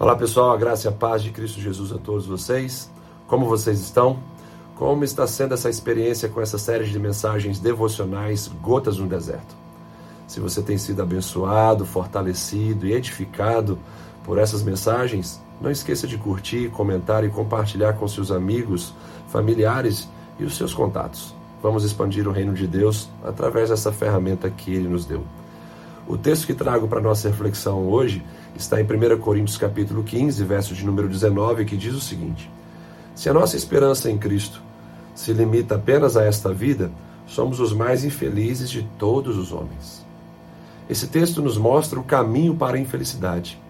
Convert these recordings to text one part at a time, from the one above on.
Olá pessoal, a graça e a paz de Cristo Jesus a todos vocês. Como vocês estão? Como está sendo essa experiência com essa série de mensagens devocionais Gotas no Deserto? Se você tem sido abençoado, fortalecido e edificado por essas mensagens, não esqueça de curtir, comentar e compartilhar com seus amigos, familiares e os seus contatos. Vamos expandir o reino de Deus através dessa ferramenta que ele nos deu. O texto que trago para nossa reflexão hoje está em 1 Coríntios capítulo 15, verso de número 19, que diz o seguinte: Se a nossa esperança em Cristo se limita apenas a esta vida, somos os mais infelizes de todos os homens. Esse texto nos mostra o caminho para a infelicidade.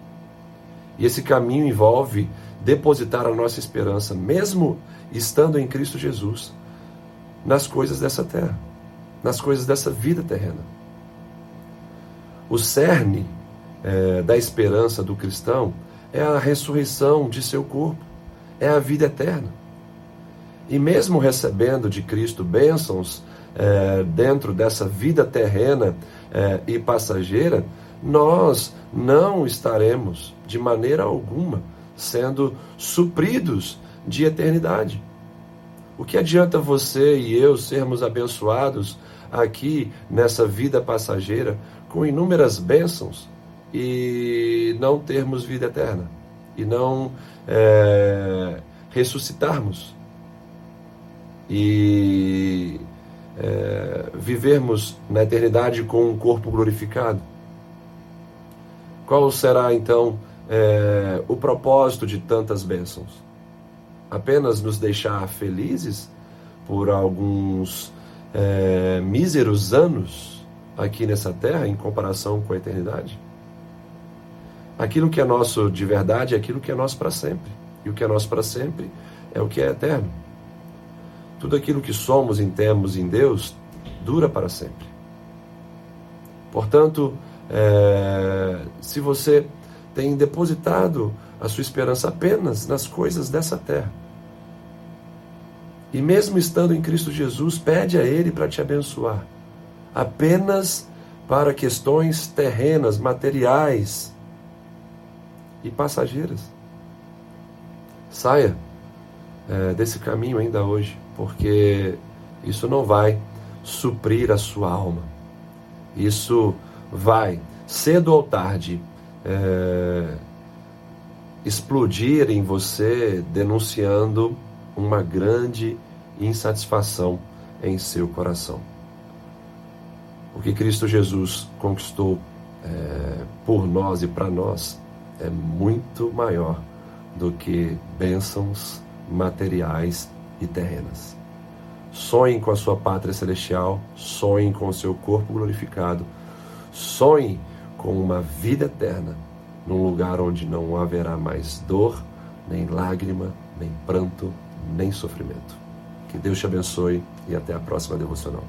E esse caminho envolve depositar a nossa esperança, mesmo estando em Cristo Jesus, nas coisas dessa terra, nas coisas dessa vida terrena. O cerne é, da esperança do cristão é a ressurreição de seu corpo, é a vida eterna. E mesmo recebendo de Cristo bênçãos é, dentro dessa vida terrena é, e passageira, nós não estaremos de maneira alguma sendo supridos de eternidade. O que adianta você e eu sermos abençoados aqui nessa vida passageira com inúmeras bênçãos e não termos vida eterna e não é, ressuscitarmos e é, vivermos na eternidade com um corpo glorificado. Qual será então é, o propósito de tantas bênçãos? Apenas nos deixar felizes por alguns é, míseros anos aqui nessa terra em comparação com a eternidade? Aquilo que é nosso de verdade é aquilo que é nosso para sempre. E o que é nosso para sempre é o que é eterno. Tudo aquilo que somos e temos em Deus dura para sempre. Portanto, é, se você tem depositado a sua esperança apenas nas coisas dessa terra, e mesmo estando em Cristo Jesus, pede a Ele para te abençoar, apenas para questões terrenas, materiais, e passageiras. Saia é, desse caminho ainda hoje, porque isso não vai suprir a sua alma. Isso vai, cedo ou tarde, é, explodir em você, denunciando uma grande insatisfação em seu coração. O que Cristo Jesus conquistou é, por nós e para nós é muito maior do que bênçãos materiais e terrenas. Sonhe com a sua pátria celestial, sonhe com o seu corpo glorificado, sonhe com uma vida eterna, num lugar onde não haverá mais dor, nem lágrima, nem pranto, nem sofrimento. Que Deus te abençoe e até a próxima devocional.